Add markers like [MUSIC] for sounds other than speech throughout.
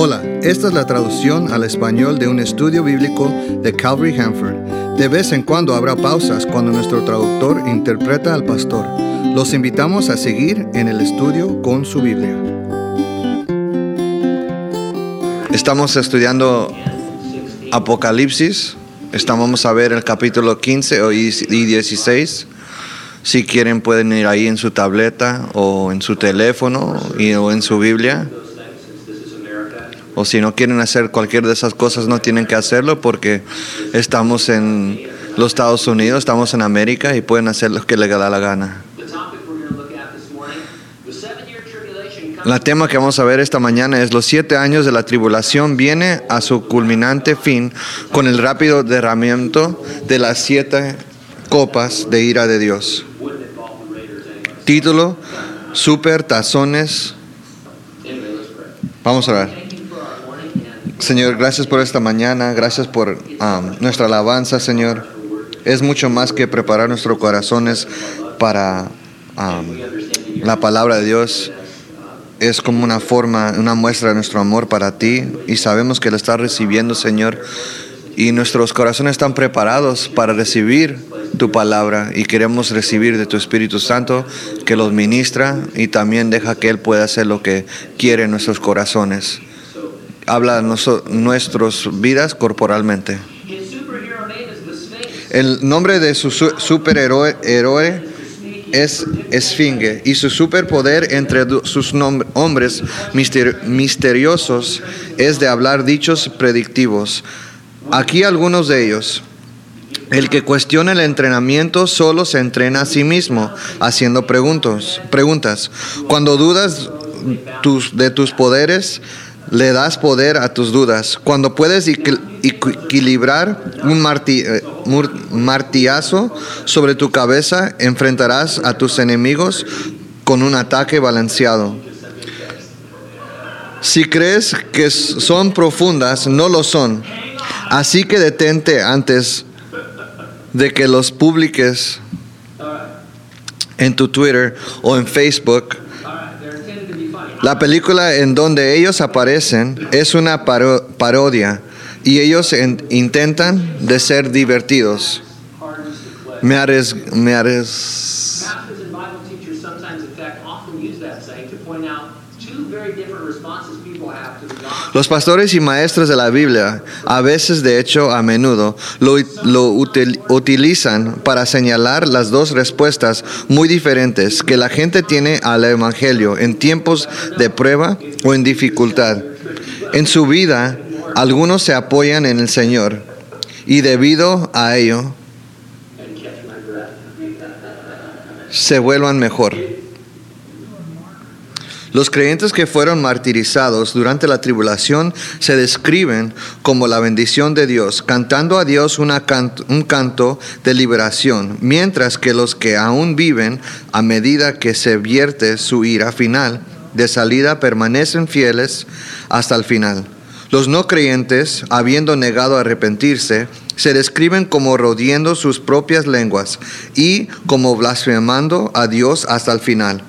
Hola, esta es la traducción al español de un estudio bíblico de Calvary Hanford. De vez en cuando habrá pausas cuando nuestro traductor interpreta al pastor. Los invitamos a seguir en el estudio con su Biblia. Estamos estudiando Apocalipsis. Estamos a ver el capítulo 15 y 16. Si quieren pueden ir ahí en su tableta o en su teléfono o en su Biblia. O si no quieren hacer cualquier de esas cosas, no tienen que hacerlo porque estamos en los Estados Unidos, estamos en América y pueden hacer lo que les da la gana. La tema que vamos a ver esta mañana es los siete años de la tribulación viene a su culminante fin con el rápido derramamiento de las siete copas de ira de Dios. Título, Super Tazones. Vamos a ver. Señor, gracias por esta mañana, gracias por nuestra alabanza, Señor. Es mucho más que preparar nuestros corazones para la palabra de Dios. Es como una forma, una muestra de nuestro amor para ti y sabemos que lo estás recibiendo, Señor. Y nuestros corazones están preparados para recibir tu palabra y queremos recibir de tu Espíritu Santo que los ministra y también deja que Él pueda hacer lo que quiere en nuestros corazones habla nuestras vidas corporalmente. El nombre de su superhéroe héroe es Esfinge y su superpoder entre sus hombres misteriosos es de hablar dichos predictivos. Aquí algunos de ellos. El que cuestiona el entrenamiento solo se entrena a sí mismo, haciendo preguntas. preguntas. Cuando dudas de tus poderes, le das poder a tus dudas. Cuando puedes equilibrar un eh, martillazo sobre tu cabeza, enfrentarás a tus enemigos con un ataque balanceado. Si crees que son profundas, no lo son. Así que detente antes de que los publiques en tu Twitter o en Facebook la película en donde ellos aparecen es una parodia y ellos intentan de ser divertidos. Me me ares, Los pastores y maestros de la Biblia, a veces de hecho a menudo, lo, utilizan para señalar las dos respuestas muy diferentes que la gente tiene al Evangelio en tiempos de prueba o en dificultad. En su vida, algunos se apoyan en el Señor y debido a ello se vuelvan mejor. Los creyentes que fueron martirizados durante la tribulación se describen como la bendición de Dios, cantando a Dios un canto de liberación, mientras que los que aún viven a medida que se vierte su ira final de salida permanecen fieles hasta el final. Los no creyentes, habiendo negado arrepentirse, se describen como rodeando sus propias lenguas y como blasfemando a Dios hasta el final.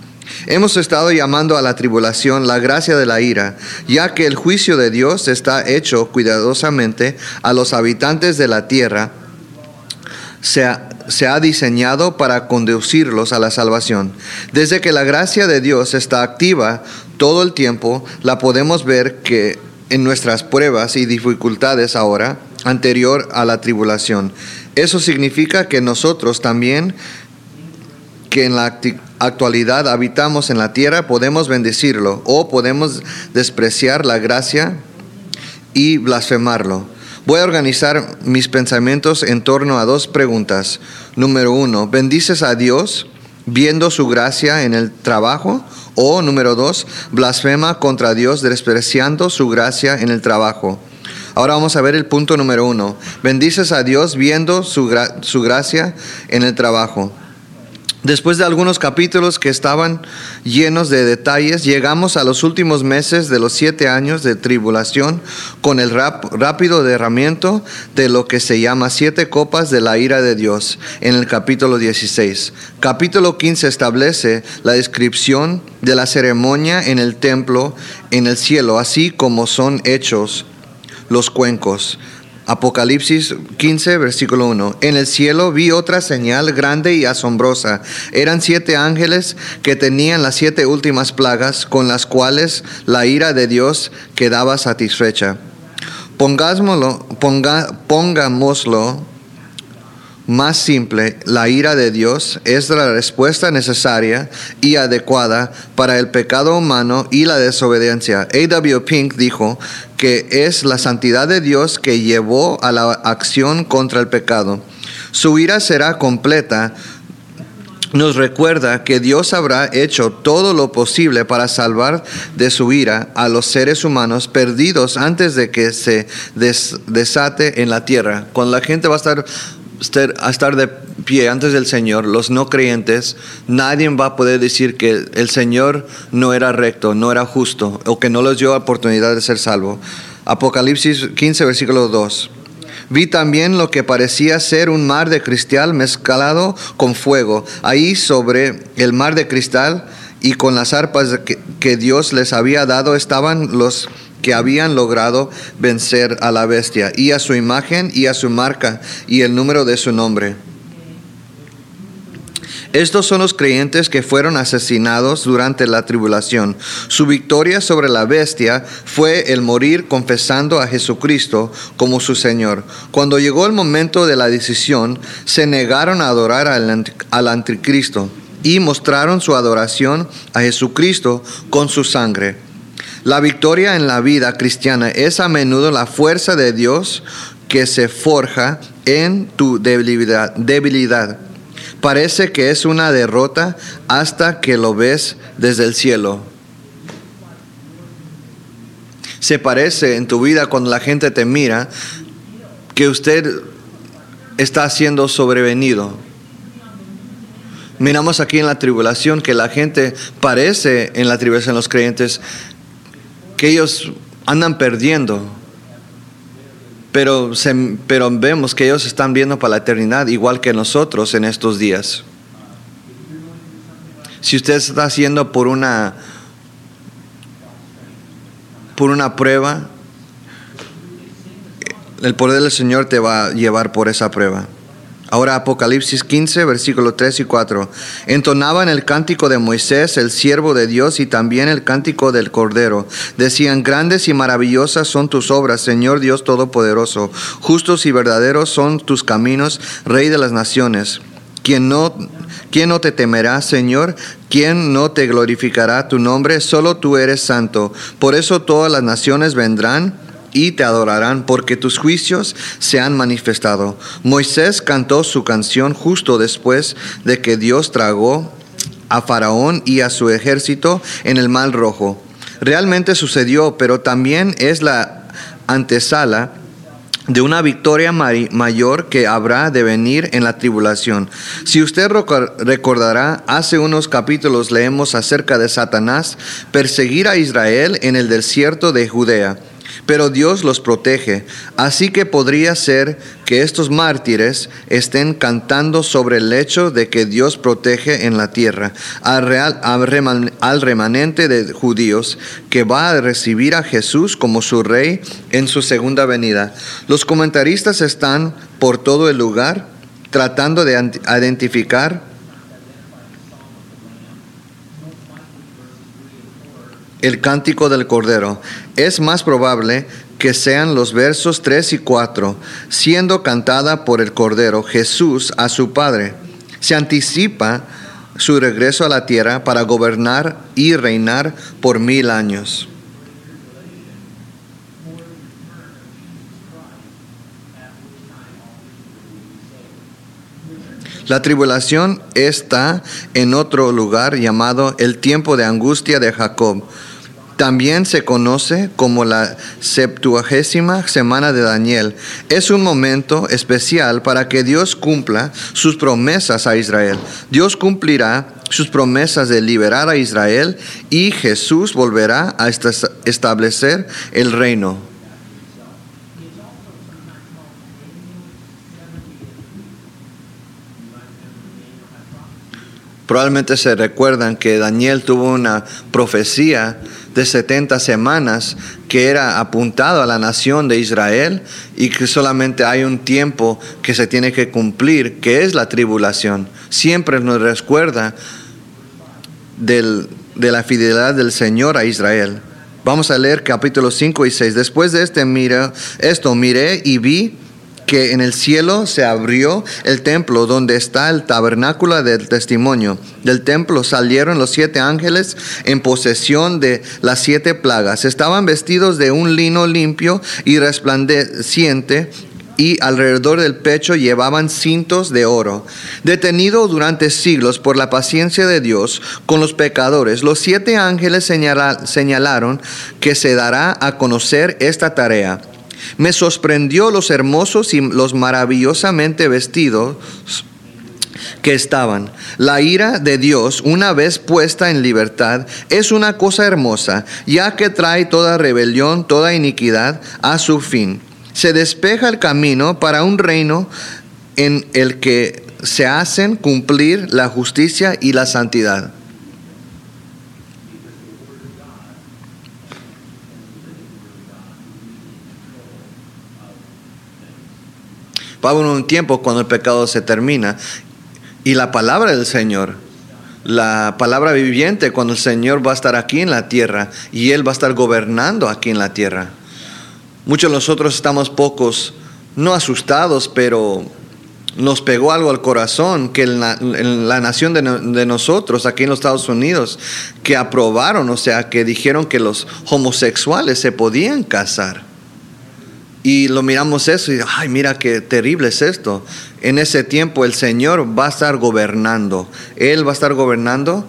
Hemos estado llamando a la tribulación la gracia de la ira, ya que el juicio de Dios está hecho cuidadosamente a los habitantes de la tierra. Se ha, diseñado para conducirlos a la salvación. Desde que la gracia de Dios está activa todo el tiempo, la podemos ver que en nuestras pruebas y dificultades ahora, anterior a la tribulación. Eso significa que nosotros también, que en la actualidad habitamos en la tierra, podemos bendecirlo o podemos despreciar la gracia y blasfemarlo. Voy a organizar mis pensamientos en torno a dos preguntas. Número uno, ¿bendices a Dios viendo su gracia en el trabajo? O número dos, blasfema contra Dios despreciando su gracia en el trabajo. Ahora vamos a ver el punto número uno. Bendices a Dios viendo su, su gracia en el trabajo. Después de algunos capítulos que estaban llenos de detalles, llegamos a los últimos meses de los siete años de tribulación con el rápido derramiento de lo que se llama siete copas de la ira de Dios en el capítulo 16. Capítulo 15 establece la descripción de la ceremonia en el templo en el cielo, así como son hechos los cuencos. Apocalipsis 15, versículo 1. En el cielo vi otra señal grande y asombrosa. Eran siete ángeles que tenían las siete últimas plagas con las cuales la ira de Dios quedaba satisfecha. Pongámoslo, pongámoslo más simple, la ira de Dios es la respuesta necesaria y adecuada para el pecado humano y la desobediencia. A.W. Pink dijo que es la santidad de Dios que llevó a la acción contra el pecado. Su ira será completa nos recuerda que Dios habrá hecho todo lo posible para salvar de su ira a los seres humanos perdidos antes de que se desate en la tierra. Cuando la gente va a estar a estar de pie antes del Señor, los no creyentes, nadie va a poder decir que el Señor no era recto, no era justo, o que no les dio oportunidad de ser salvo. Apocalipsis 15, versículo 2. Vi también lo que parecía ser un mar de cristal mezclado con fuego. Ahí sobre el mar de cristal y con las arpas que Dios les había dado estaban los que habían logrado vencer a la bestia y a su imagen y a su marca y el número de su nombre. Estos son los creyentes que fueron asesinados durante la tribulación. Su victoria sobre la bestia fue el morir confesando a Jesucristo como su Señor. Cuando llegó el momento de la decisión, se negaron a adorar al anticristo y mostraron su adoración a Jesucristo con su sangre. La victoria en la vida cristiana es a menudo la fuerza de Dios que se forja en tu debilidad. debilidad. Parece que es una derrota hasta que lo ves desde el cielo. Se parece en tu vida cuando la gente te mira que usted está siendo sobrevenido. Miramos aquí en la tribulación que la gente parece en la tribulación los creyentes que ellos andan perdiendo, pero, pero vemos que ellos están viendo para la eternidad igual que nosotros en estos días. Si usted está haciendo por una por una prueba, el poder del Señor te va a llevar por esa prueba. Ahora Apocalipsis 15, versículos 3 y 4. Entonaban el cántico de Moisés, el siervo de Dios, y también el cántico del Cordero. Decían, grandes y maravillosas son tus obras, Señor Dios Todopoderoso. Justos y verdaderos son tus caminos, Rey de las naciones. ¿Quién no, ¿Quién no te temerá, Señor? ¿Quién no te glorificará tu nombre? Solo tú eres santo. Por eso todas las naciones vendrán y te adorarán porque tus juicios se han manifestado. Moisés cantó su canción justo después de que Dios tragó a Faraón y a su ejército en el mar rojo. Realmente sucedió, pero también es la antesala de una victoria mayor que habrá de venir en la tribulación. Si usted recordará, hace unos capítulos leemos acerca de Satanás perseguir a Israel en el desierto de Judea pero Dios los protege. Así que podría ser que estos mártires estén cantando sobre el hecho de que Dios protege en la tierra al, real, al remanente de judíos que va a recibir a Jesús como su rey en su segunda venida. Los comentaristas están por todo el lugar tratando de identificar el cántico del Cordero. Es más probable que sean los versos 3 y 4, siendo cantada por el Cordero Jesús a su Padre. Se anticipa su regreso a la tierra para gobernar y reinar por mil años. La tribulación está en otro lugar llamado el tiempo de angustia de Jacob También se conoce como la septuagésima semana de Daniel. Es un momento especial para que Dios cumpla sus promesas a Israel. Dios cumplirá sus promesas de liberar a Israel y Jesús volverá a establecer el reino. Probablemente se recuerdan que Daniel tuvo una profecía de 70 semanas que era apuntado a la nación de Israel y que solamente hay un tiempo que se tiene que cumplir, que es la tribulación. Siempre nos recuerda de la fidelidad del Señor a Israel. Vamos a leer capítulo 5 y 6. Después de este mira, esto miré y vi que en el cielo se abrió el templo donde está el tabernáculo del testimonio. Del templo salieron los siete ángeles en posesión de las siete plagas. Estaban vestidos de un lino limpio y resplandeciente y alrededor del pecho llevaban cintos de oro. Detenido durante siglos por la paciencia de Dios con los pecadores, los siete ángeles señalaron que se dará a conocer esta tarea me sorprendió los hermosos y los maravillosamente vestidos que estaban. La ira de Dios, una vez puesta en libertad, es una cosa hermosa, ya que trae toda rebelión, toda iniquidad a su fin. Se despeja el camino para un reino en el que se hacen cumplir la justicia y la santidad. Va a un tiempo cuando el pecado se termina y la palabra del Señor, la palabra viviente, cuando el Señor va a estar aquí en la tierra y Él va a estar gobernando aquí en la tierra. Muchos de nosotros estamos pocos, no asustados, pero nos pegó algo al corazón que en la, nación de, nosotros, aquí en los Estados Unidos, que aprobaron, o sea, que dijeron que los homosexuales se podían casar. Y lo miramos eso y, ay, mira qué terrible es esto. En ese tiempo el Señor va a estar gobernando. Él va a estar gobernando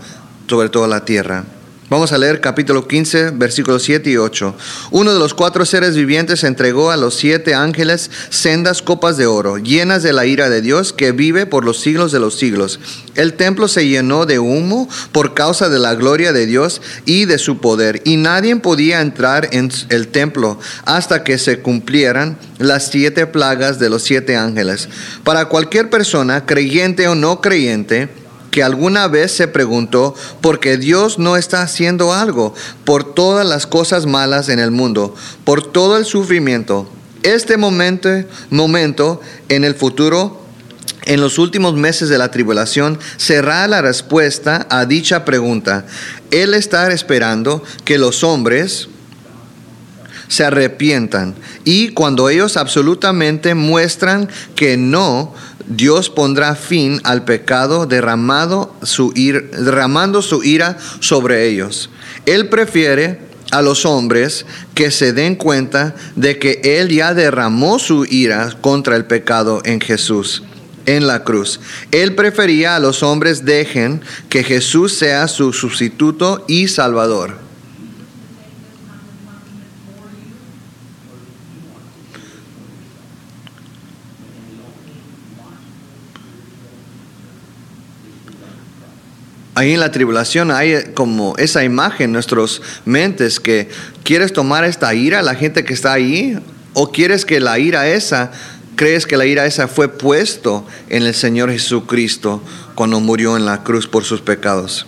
sobre toda la tierra. Vamos a leer capítulo 15, versículos 7 y 8. Uno de los cuatro seres vivientes entregó a los siete ángeles sendas copas de oro, llenas de la ira de Dios que vive por los siglos de los siglos. El templo se llenó de humo por causa de la gloria de Dios y de su poder, y nadie podía entrar en el templo hasta que se cumplieran las siete plagas de los siete ángeles. Para cualquier persona, creyente o no creyente, que alguna vez se preguntó por qué Dios no está haciendo algo por todas las cosas malas en el mundo, por todo el sufrimiento. Este momento, momento en el futuro, en los últimos meses de la tribulación, será la respuesta a dicha pregunta. Él está esperando que los hombres, se arrepientan y cuando ellos absolutamente muestran que no, Dios pondrá fin al pecado derramado su derramando su ira sobre ellos. Él prefiere a los hombres que se den cuenta de que Él ya derramó su ira contra el pecado en Jesús en la cruz. Él prefería a los hombres dejen que Jesús sea su sustituto y salvador. Ahí en la tribulación hay como esa imagen en nuestras mentes que quieres tomar esta ira, la gente que está ahí, o quieres que la ira esa, crees que la ira esa fue puesto en el Señor Jesucristo cuando murió en la cruz por sus pecados.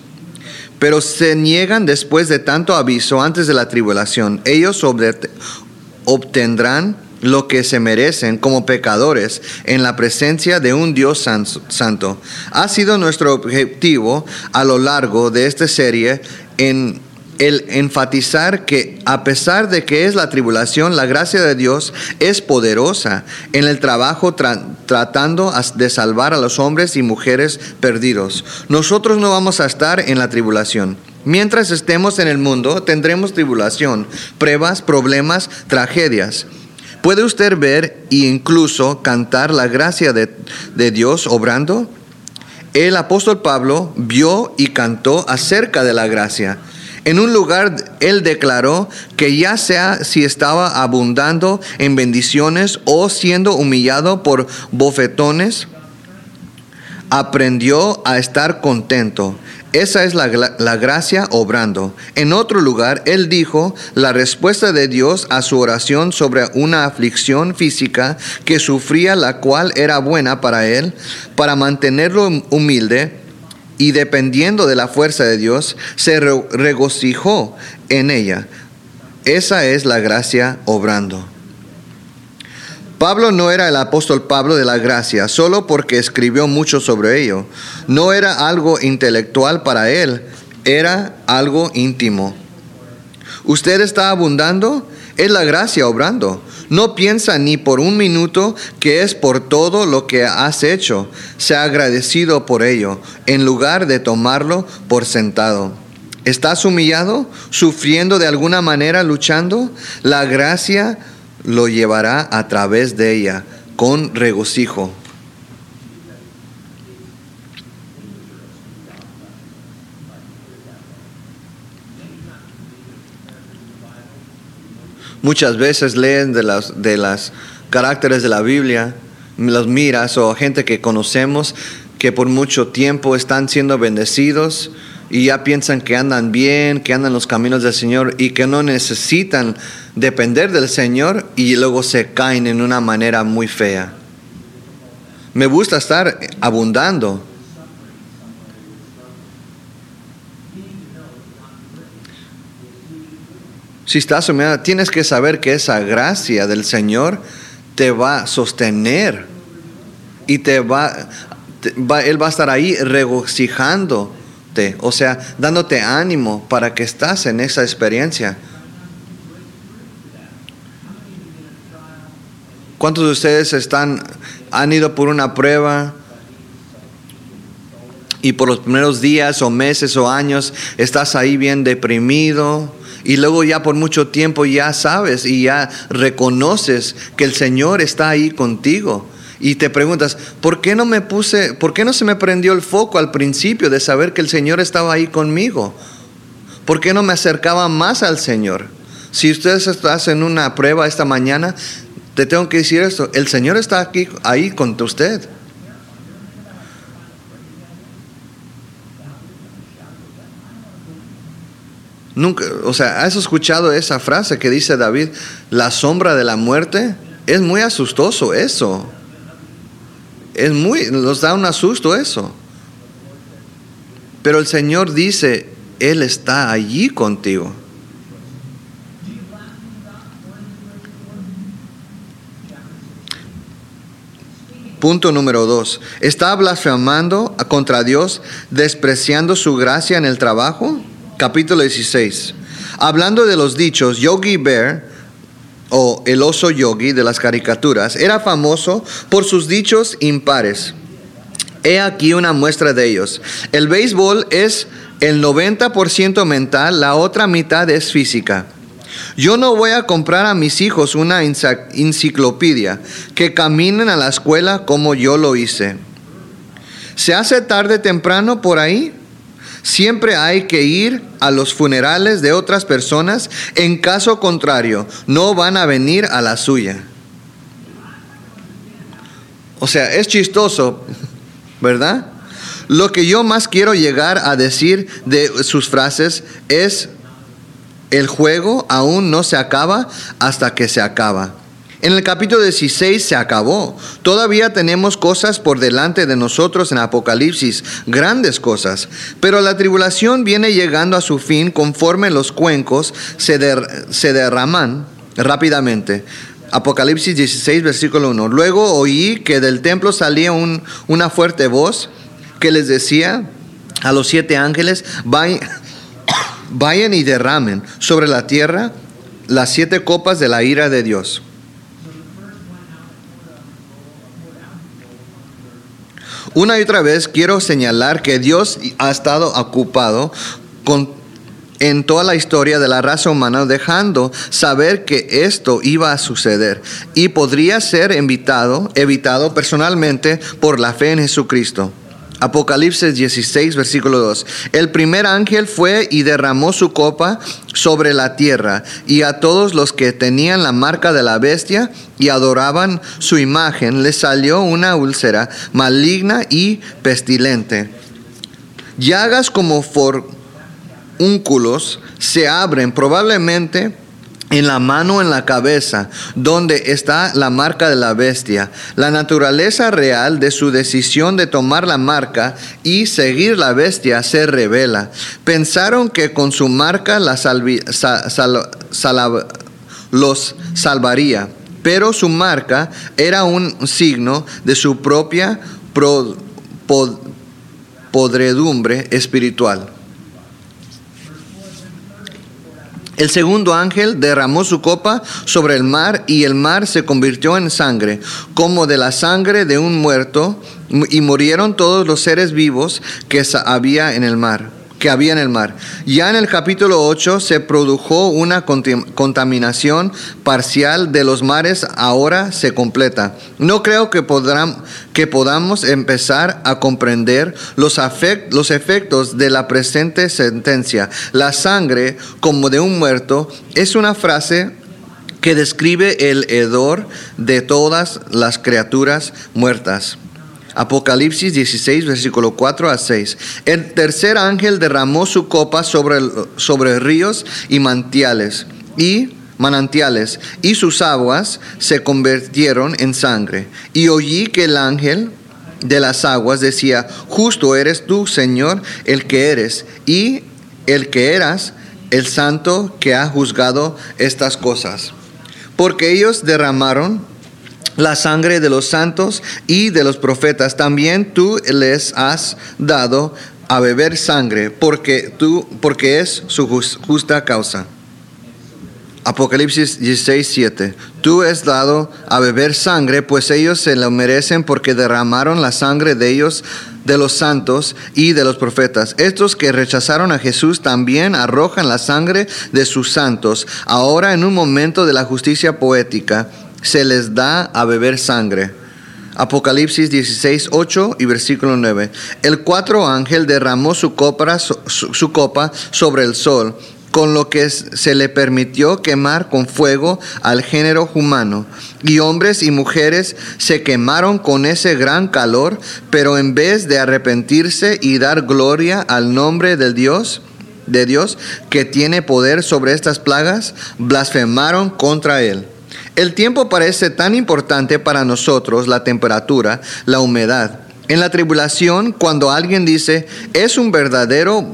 Pero se niegan después de tanto aviso antes de la tribulación. Ellos obtendrán lo que se merecen como pecadores en la presencia de un Dios santo. Ha sido nuestro objetivo a lo largo de esta serie en el enfatizar que a pesar de que es la tribulación, la gracia de Dios es poderosa en el trabajo tratando de salvar a los hombres y mujeres perdidos. Nosotros no vamos a estar en la tribulación. Mientras estemos en el mundo, tendremos tribulación, pruebas, problemas, tragedias. ¿Puede usted ver e incluso cantar la gracia de, Dios obrando? El apóstol Pablo vio y cantó acerca de la gracia. En un lugar él declaró que ya sea si estaba abundando en bendiciones o siendo humillado por bofetones, aprendió a estar contento. Esa es la, la, gracia obrando. En otro lugar, él dijo la respuesta de Dios a su oración sobre una aflicción física que sufría, la cual era buena para él, para mantenerlo humilde y dependiendo de la fuerza de Dios, se regocijó en ella. Esa es la gracia obrando. Pablo no era el apóstol Pablo de la gracia solo porque escribió mucho sobre ello. No era algo intelectual para él, era algo íntimo. ¿Usted está abundando? Es la gracia obrando. No piensa ni por un minuto que es por todo lo que has hecho. Sea agradecido por ello, en lugar de tomarlo por sentado. ¿Estás humillado? ¿Sufriendo de alguna manera, luchando? La gracia lo llevará a través de ella con regocijo. Muchas veces leen de las, de las caracteres de la Biblia, los miras o gente que conocemos que por mucho tiempo están siendo bendecidos y ya piensan que andan bien, que andan los caminos del Señor y que no necesitan depender del Señor y luego se caen en una manera muy fea. Me gusta estar abundando. Si estás humillado, tienes que saber que esa gracia del Señor te va a sostener y te va, Él va a estar ahí regocijándote, o sea, dándote ánimo para que estás en esa experiencia. ¿Cuántos de ustedes están, han ido por una prueba y por los primeros días o meses o años estás ahí bien deprimido? Y luego ya por mucho tiempo ya sabes y ya reconoces que el Señor está ahí contigo. Y te preguntas, ¿por qué no me puse, por qué no se me prendió el foco al principio de saber que el Señor estaba ahí conmigo? ¿Por qué no me acercaba más al Señor? Si ustedes están en una prueba esta mañana, te tengo que decir esto, el Señor está aquí, ahí con usted. Nunca, o sea, ¿has escuchado esa frase que dice David, la sombra de la muerte? Es muy asustoso eso. Es muy, nos da un asusto eso. Pero el Señor dice, Él está allí contigo. Punto número dos. ¿Está blasfemando contra Dios, despreciando su gracia en el trabajo? Capítulo 16. Hablando de los dichos, Yogi Bear, o el oso yogi de las caricaturas, era famoso por sus dichos impares. He aquí una muestra de ellos. El béisbol es el 90% mental, la otra mitad es física. Yo no voy a comprar a mis hijos una enciclopedia, que caminen a la escuela como yo lo hice. ¿Se hace tarde temprano por ahí? Siempre hay que ir a los funerales de otras personas, en caso contrario, no van a venir a la suya. O sea, es chistoso, ¿verdad? Lo que yo más quiero llegar a decir de sus frases es el juego aún no se acaba hasta que se acaba. En el capítulo 16 se acabó. Todavía tenemos cosas por delante de nosotros en Apocalipsis, grandes cosas. Pero la tribulación viene llegando a su fin conforme los cuencos se, derraman rápidamente. Apocalipsis 16, versículo 1. Luego oí que del templo salía una fuerte voz que les decía a los siete ángeles, vayan [COUGHS] vayan y derramen sobre la tierra las siete copas de la ira de Dios. Una y otra vez quiero señalar que Dios ha estado ocupado con, en toda la historia de la raza humana, dejando saber que esto iba a suceder y podría ser evitado, evitado personalmente por la fe en Jesucristo. Apocalipsis 16, versículo 2. El primer ángel fue y derramó su copa sobre la tierra, y a todos los que tenían la marca de la bestia y adoraban su imagen, les salió una úlcera maligna y pestilente. Llagas como forúnculos se abren probablemente en la mano, en la cabeza, donde está la marca de la bestia. La naturaleza real de su decisión de tomar la marca y seguir la bestia se revela. Pensaron que con su marca los salvaría, pero su marca era un signo de su propia podredumbre espiritual. El segundo ángel derramó su copa sobre el mar y el mar se convirtió en sangre, como de la sangre de un muerto, y murieron todos los seres vivos que había en el mar que había en el mar. Ya en el capítulo 8 se produjo una contaminación parcial de los mares, ahora se completa. No creo que, que podamos empezar a comprender los, los efectos de la presente sentencia. La sangre, como de un muerto, es una frase que describe el hedor de todas las criaturas muertas. Apocalipsis 16, versículo 4 a 6. El tercer ángel derramó su copa sobre, sobre ríos y manantiales y manantiales y sus aguas se convirtieron en sangre. Y oí que el ángel de las aguas decía, justo eres tú, Señor, el que eres y el que eras, el santo que ha juzgado estas cosas. Porque ellos derramaron la sangre de los santos y de los profetas. También tú les has dado a beber sangre, porque tú, porque es su justa causa. Apocalipsis 16, 7. Tú has dado a beber sangre, pues ellos se lo merecen porque derramaron la sangre de ellos, de los santos y de los profetas. Estos que rechazaron a Jesús también arrojan la sangre de sus santos. Ahora en un momento de la justicia poética, se les da a beber sangre. Apocalipsis 16, 8 y versículo 9. El cuatro ángel derramó su copa, su, copa sobre el sol, con lo que se le permitió quemar con fuego al género humano. Y hombres y mujeres se quemaron con ese gran calor, pero en vez de arrepentirse y dar gloria al nombre del Dios, de Dios que tiene poder sobre estas plagas, blasfemaron contra él. El tiempo parece tan importante para nosotros, la temperatura, la humedad. En la tribulación, cuando alguien dice, es un verdadero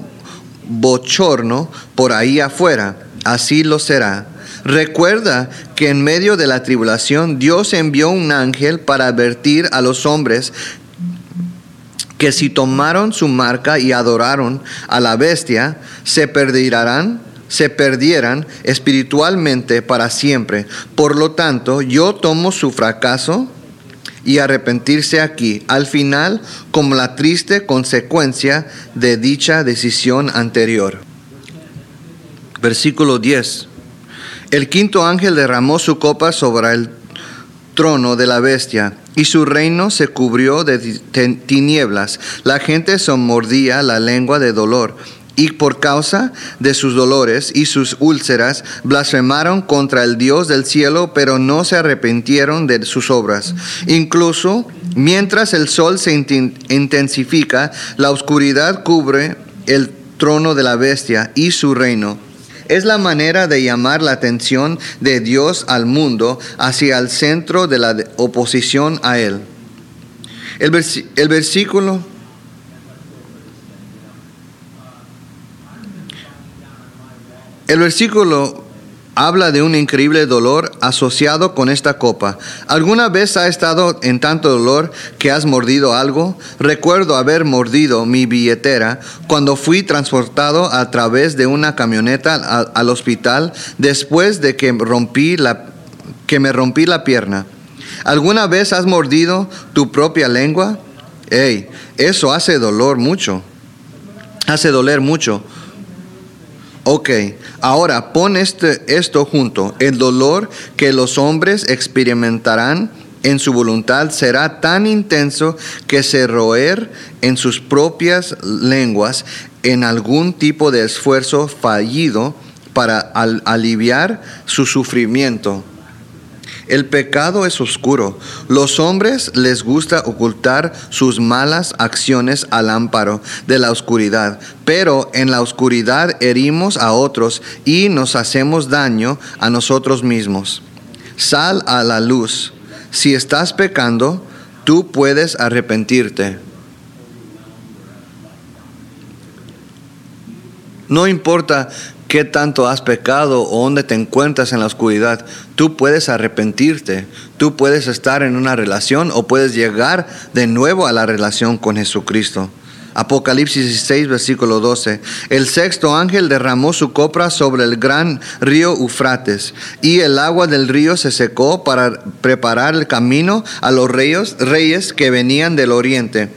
bochorno por ahí afuera, así lo será. Recuerda que en medio de la tribulación Dios envió un ángel para advertir a los hombres que si tomaron su marca y adoraron a la bestia, se perderán se perdieran espiritualmente para siempre. Por lo tanto, yo tomo su fracaso y arrepentirse aquí, al final, como la triste consecuencia de dicha decisión anterior. Versículo 10. El quinto ángel derramó su copa sobre el trono de la bestia y su reino se cubrió de tinieblas. La gente se mordía la lengua de dolor y por causa de sus dolores y sus úlceras blasfemaron contra el Dios del cielo, pero no se arrepintieron de sus obras. Incluso mientras el sol se intensifica, la oscuridad cubre el trono de la bestia y su reino. Es la manera de llamar la atención de Dios al mundo hacia el centro de la oposición a Él. El, el versículo El versículo habla de un increíble dolor asociado con esta copa. ¿Alguna vez ha estado en tanto dolor que has mordido algo? Recuerdo haber mordido mi billetera cuando fui transportado a través de una camioneta al, hospital después de que, rompí la, que me rompí la pierna. ¿Alguna vez has mordido tu propia lengua? Ey, eso hace dolor mucho. Hace doler mucho. Ok, ahora pon este, esto junto, el dolor que los hombres experimentarán en su voluntad será tan intenso que se roer en sus propias lenguas en algún tipo de esfuerzo fallido para aliviar su sufrimiento. El pecado es oscuro. Los hombres les gusta ocultar sus malas acciones al amparo de la oscuridad, pero en la oscuridad herimos a otros y nos hacemos daño a nosotros mismos. Sal a la luz. Si estás pecando, tú puedes arrepentirte. No importa qué tanto has pecado o dónde te encuentras en la oscuridad, tú puedes arrepentirte, tú puedes estar en una relación o puedes llegar de nuevo a la relación con Jesucristo. Apocalipsis 16, versículo 12. El sexto ángel derramó su copra sobre el gran río Eufrates, y el agua del río se secó para preparar el camino a los reyes, reyes que venían del oriente.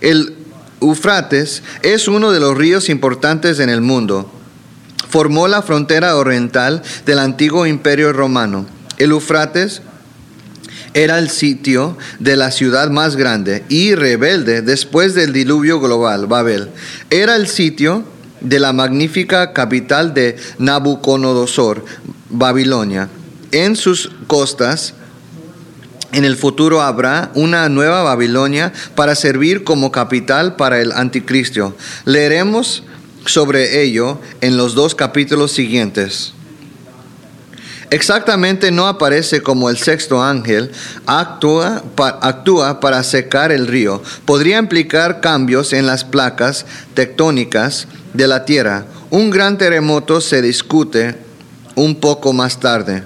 El Eufrates es uno de los ríos importantes en el mundo formó la frontera oriental del antiguo imperio romano. El Eufrates era el sitio de la ciudad más grande y rebelde después del diluvio global, Babel. Era el sitio de la magnífica capital de Nabucodonosor, Babilonia. En sus costas, en el futuro habrá una nueva Babilonia para servir como capital para el anticristo. Leeremos sobre ello en los dos capítulos siguientes. Exactamente no aparece como el sexto ángel actúa, actúa para secar el río. Podría implicar cambios en las placas tectónicas de la Tierra. Un gran terremoto se discute un poco más tarde.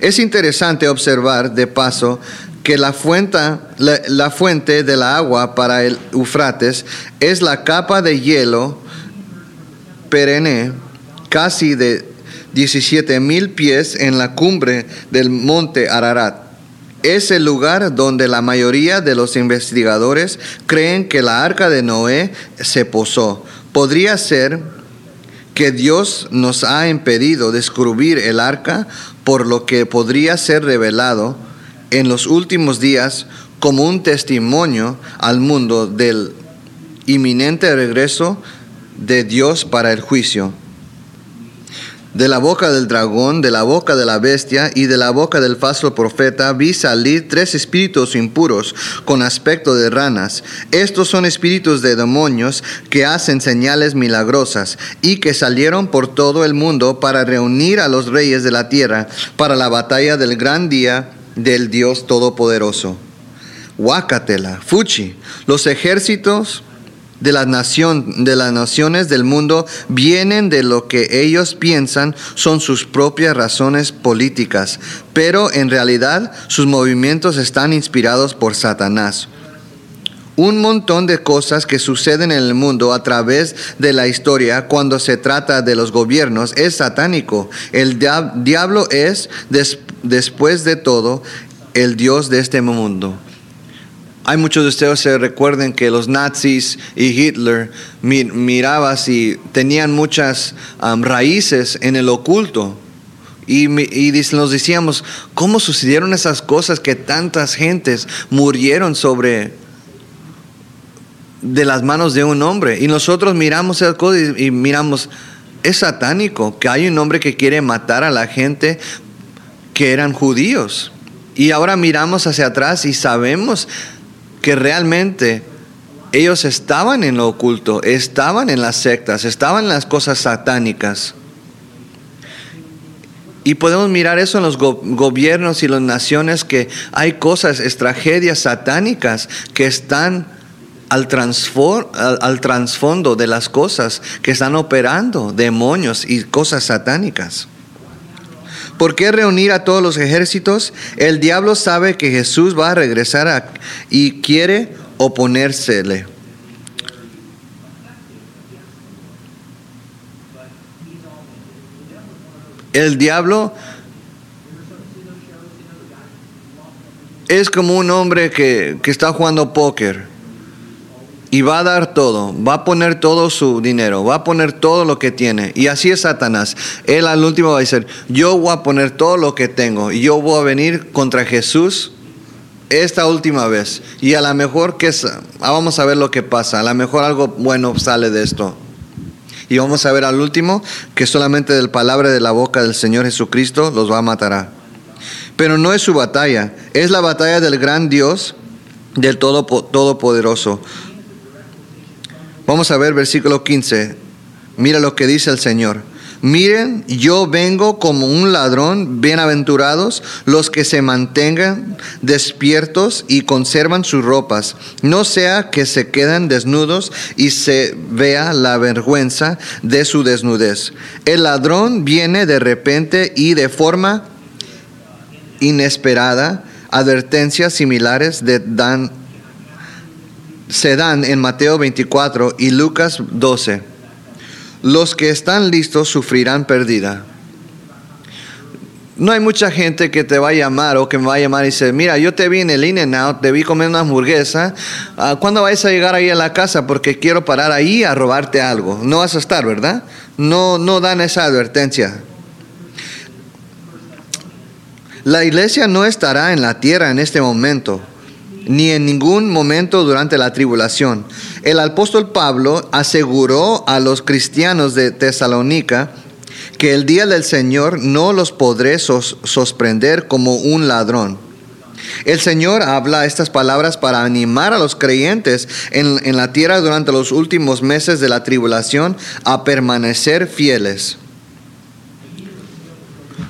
Es interesante observar de paso que la fuente, la, la fuente del agua para el Eufrates es la capa de hielo perenne, casi de 17 mil pies en la cumbre del monte Ararat. Es el lugar donde la mayoría de los investigadores creen que la arca de Noé se posó. Podría ser que Dios nos ha impedido descubrir el arca, por lo que podría ser revelado en los últimos días como un testimonio al mundo del inminente regreso de Dios para el juicio. De la boca del dragón, de la boca de la bestia y de la boca del falso profeta vi salir tres espíritus impuros con aspecto de ranas. Estos son espíritus de demonios que hacen señales milagrosas y que salieron por todo el mundo para reunir a los reyes de la tierra para la batalla del gran día del Dios Todopoderoso. Huacatela, Fuchi, los ejércitos de, las naciones del mundo vienen de lo que ellos piensan son sus propias razones políticas, pero en realidad sus movimientos están inspirados por Satanás. Un montón de cosas que suceden en el mundo a través de la historia cuando se trata de los gobiernos es satánico. El diablo es, después de todo, el Dios de este mundo. Hay muchos de ustedes que recuerden que los nazis y Hitler miraban y tenían muchas raíces en el oculto. Y, nos decíamos, ¿cómo sucedieron esas cosas que tantas gentes murieron sobre de las manos de un hombre? Y nosotros miramos esas cosas y, y miramos, es satánico que hay un hombre que quiere matar a la gente que eran judíos. Y ahora miramos hacia atrás y sabemos que realmente ellos estaban en lo oculto, estaban en las sectas, estaban en las cosas satánicas. Y podemos mirar eso en los gobiernos y las naciones que hay cosas, tragedias satánicas que están al, al trasfondo de las cosas, que están operando demonios y cosas satánicas. ¿Por qué reunir a todos los ejércitos? El diablo sabe que Jesús va a regresar y quiere oponérsele. El diablo es como un hombre que, que está jugando póker y va a dar todo, va a poner todo su dinero, va a poner todo lo que tiene. Y así es Satanás. Él al último va a decir, yo voy a poner todo lo que tengo y yo voy a venir contra Jesús esta última vez. Y a lo mejor que ah, vamos a ver lo que pasa. A lo mejor algo bueno sale de esto. Y vamos a ver al último que solamente del palabra de la boca del Señor Jesucristo los va a matar. Pero no es su batalla, es la batalla del gran Dios, del todo, Todopoderoso. Vamos a ver versículo 15. Mira lo que dice el Señor. Miren, yo vengo como un ladrón, bienaventurados los que se mantengan despiertos y conservan sus ropas, no sea que se queden desnudos y se vea la vergüenza de su desnudez. El ladrón viene de repente y de forma inesperada, advertencias similares de dan, se dan en Mateo 24 y Lucas 12 los que están listos sufrirán pérdida. No hay mucha gente que te va a llamar o que me va a llamar y dice, mira, yo te vi en el in and out, te vi comer una hamburguesa, ah, ¿cuándo vas a llegar ahí a la casa? Porque quiero parar ahí a robarte algo. No vas a estar, ¿verdad? No, no dan esa advertencia. La iglesia no estará en la tierra en este momento ni en ningún momento durante la tribulación. El apóstol Pablo aseguró a los cristianos de Tesalónica que el día del Señor no los podré sorprender como un ladrón. El Señor habla estas palabras para animar a los creyentes en, en la tierra durante los últimos meses de la tribulación a permanecer fieles.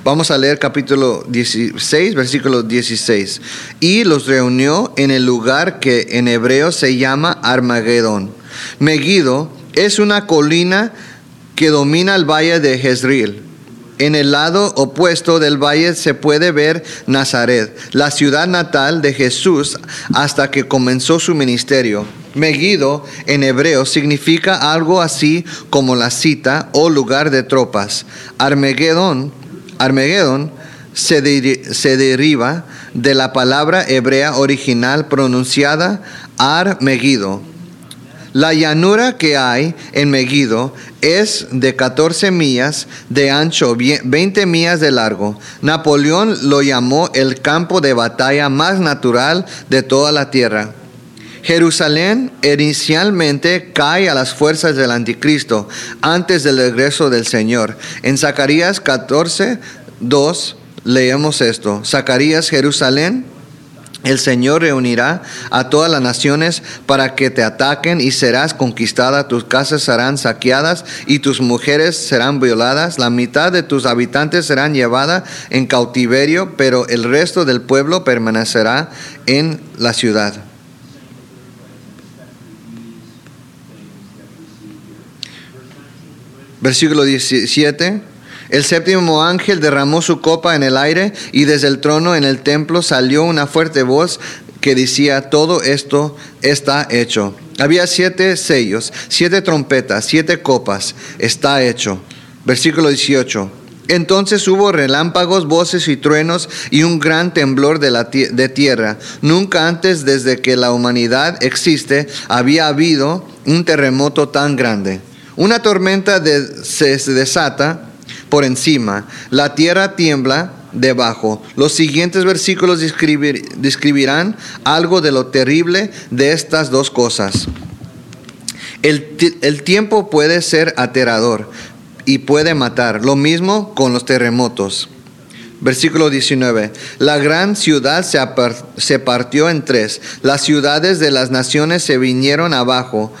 Vamos a leer capítulo 16, versículo 16. Y los reunió en el lugar que en hebreo se llama Armagedón. Megiddo es una colina que domina el valle de Jezreel. En el lado opuesto del valle se puede ver Nazaret, la ciudad natal de Jesús hasta que comenzó su ministerio. Megiddo en hebreo significa algo así como la cita o lugar de tropas. Armagedón Armagedón se, deriva de la palabra hebrea original pronunciada Ar La llanura que hay en Megiddo es de 14 millas de ancho, 20 millas de largo. Napoleón lo llamó el campo de batalla más natural de toda la tierra. Jerusalén inicialmente cae a las fuerzas del anticristo antes del regreso del Señor. En Zacarías 14, 2 leemos esto. Zacarías, Jerusalén. El Señor reunirá a todas las naciones para que te ataquen y serás conquistada, tus casas serán saqueadas y tus mujeres serán violadas, la mitad de tus habitantes serán llevadas en cautiverio, pero el resto del pueblo permanecerá en la ciudad. Versículo 17. El séptimo ángel derramó su copa en el aire y desde el trono en el templo salió una fuerte voz que decía, todo esto está hecho. Había siete sellos, siete trompetas, siete copas, está hecho. Versículo 18. Entonces hubo relámpagos, voces y truenos y un gran temblor de, la de tierra. Nunca antes desde que la humanidad existe había habido un terremoto tan grande. Una tormenta se desata por encima, la tierra tiembla debajo. Los siguientes versículos describirán algo de lo terrible de estas dos cosas. El, tiempo puede ser aterrador y puede matar. Lo mismo con los terremotos. Versículo 19. La gran ciudad se, partió en tres. Las ciudades de las naciones se vinieron abajo.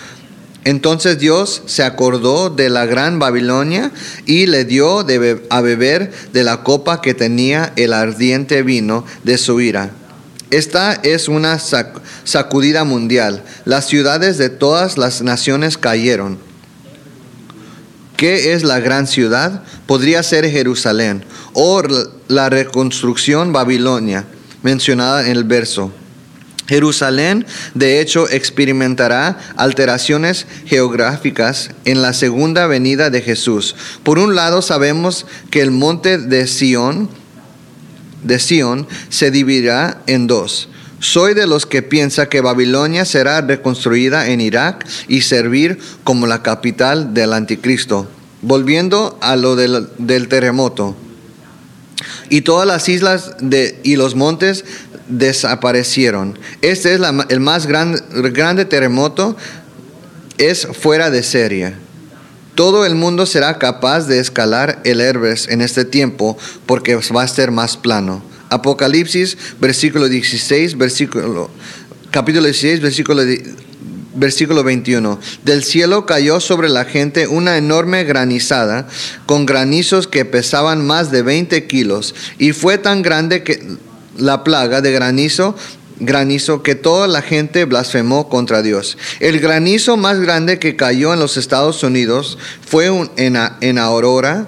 Entonces Dios se acordó de la gran Babilonia y le dio a beber de la copa que tenía el ardiente vino de su ira. Esta es una sacudida mundial. Las ciudades de todas las naciones cayeron. ¿Qué es la gran ciudad? Podría ser Jerusalén o la reconstrucción Babilonia mencionada en el verso. Jerusalén, de hecho, experimentará alteraciones geográficas en la segunda venida de Jesús. Por un lado, sabemos que el monte de Sión, de Sión se dividirá en dos. Soy de los que piensa que Babilonia será reconstruida en Irak y servir como la capital del anticristo. Volviendo a lo del, terremoto. Y todas las islas de, y los montes desaparecieron. Este es el más gran- grande terremoto, es fuera de serie. Todo el mundo será capaz de escalar el Everest en este tiempo porque va a ser más plano. Apocalipsis, versículo 16, versículo, capítulo 16, versículo, versículo 21. Del cielo cayó sobre la gente una enorme granizada con granizos que pesaban más de 20 kilos y fue tan grande que la plaga de granizo granizo que toda la gente blasfemó contra Dios. El granizo más grande que cayó en los Estados Unidos fue en, en Aurora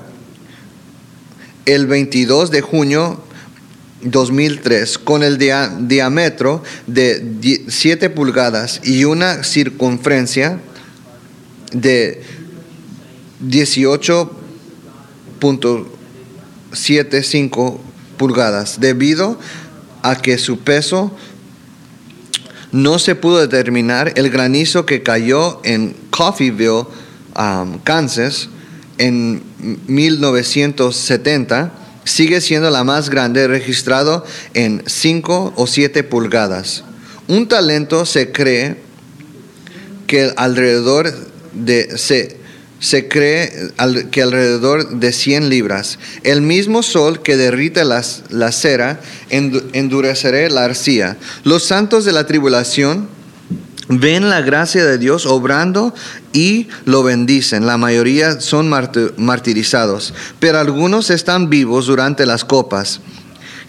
el 22 de junio 2003 con el diámetro de 7 pulgadas y una circunferencia de 18.75 pulgadas debido a que su peso no se pudo determinar el granizo que cayó en Coffeeville, um, Kansas, en 1970, sigue siendo la más grande registrado en 5 o 7 pulgadas. Un talento se cree que alrededor de se cree que alrededor de 100 libras. El mismo sol que derrite las- la cera endu- endurecerá la arcilla. Los santos de la tribulación ven la gracia de Dios obrando y lo bendicen. La mayoría son marti- martirizados, pero algunos están vivos durante las copas.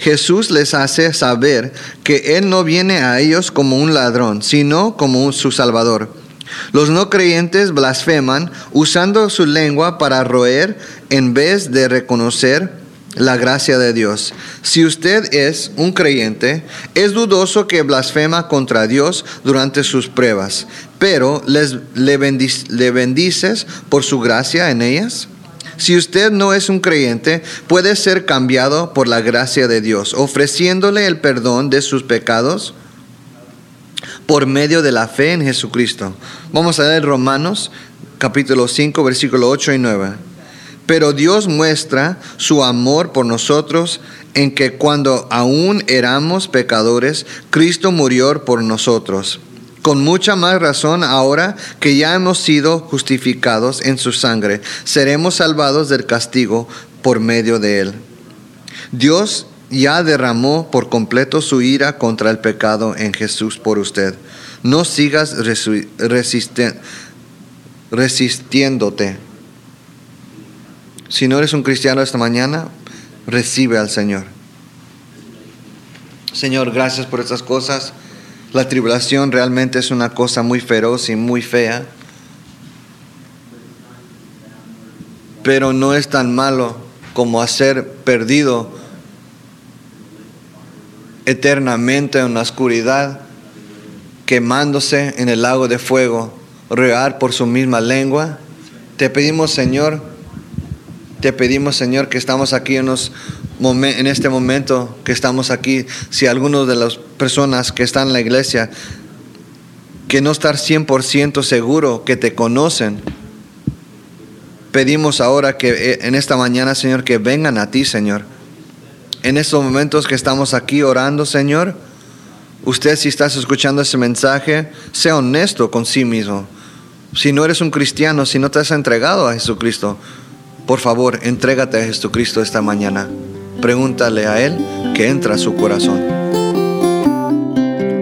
Jesús les hace saber que Él no viene a ellos como un ladrón, sino como su Salvador. Los no creyentes blasfeman usando su lengua para roer en vez de reconocer la gracia de Dios. Si usted es un creyente, es dudoso que blasfema contra Dios durante sus pruebas, pero les, le, le bendices por su gracia en ellas. Si usted no es un creyente, puede ser cambiado por la gracia de Dios, ofreciéndole el perdón de sus pecados por medio de la fe en Jesucristo. Vamos a leer Romanos capítulo 5, versículo 8 y 9. Pero Dios muestra su amor por nosotros en que cuando aún éramos pecadores, Cristo murió por nosotros. Con mucha más razón ahora que ya hemos sido justificados en su sangre, seremos salvados del castigo por medio de él. Dios ya derramó por completo su ira contra el pecado en Jesús por usted. No sigas resistiéndote. Si no eres un cristiano esta mañana, recibe al Señor. Señor, gracias por estas cosas. La tribulación realmente es una cosa muy feroz y muy fea. Pero no es tan malo como hacer perdido eternamente en la oscuridad, quemándose en el lago de fuego, rear por su misma lengua. Te pedimos, Señor, te pedimos, Señor, que estamos aquí en, este momento, que estamos aquí, si alguno de las personas que están en la iglesia, que no estar 100% seguro que te conocen, pedimos ahora que eh, en esta mañana, Señor, que vengan a ti, Señor. En estos momentos que estamos aquí orando, Señor, usted si estás escuchando ese mensaje, sea honesto con sí mismo. Si no eres un cristiano, si no te has entregado a Jesucristo, por favor, entrégate a Jesucristo esta mañana. Pregúntale a Él que entra a su corazón.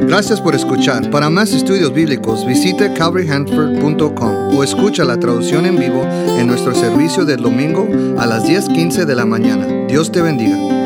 Gracias por escuchar. Para más estudios bíblicos, visite calvaryhanford.com o escucha la traducción en vivo en nuestro servicio del domingo a las 10:15 de la mañana. Dios te bendiga.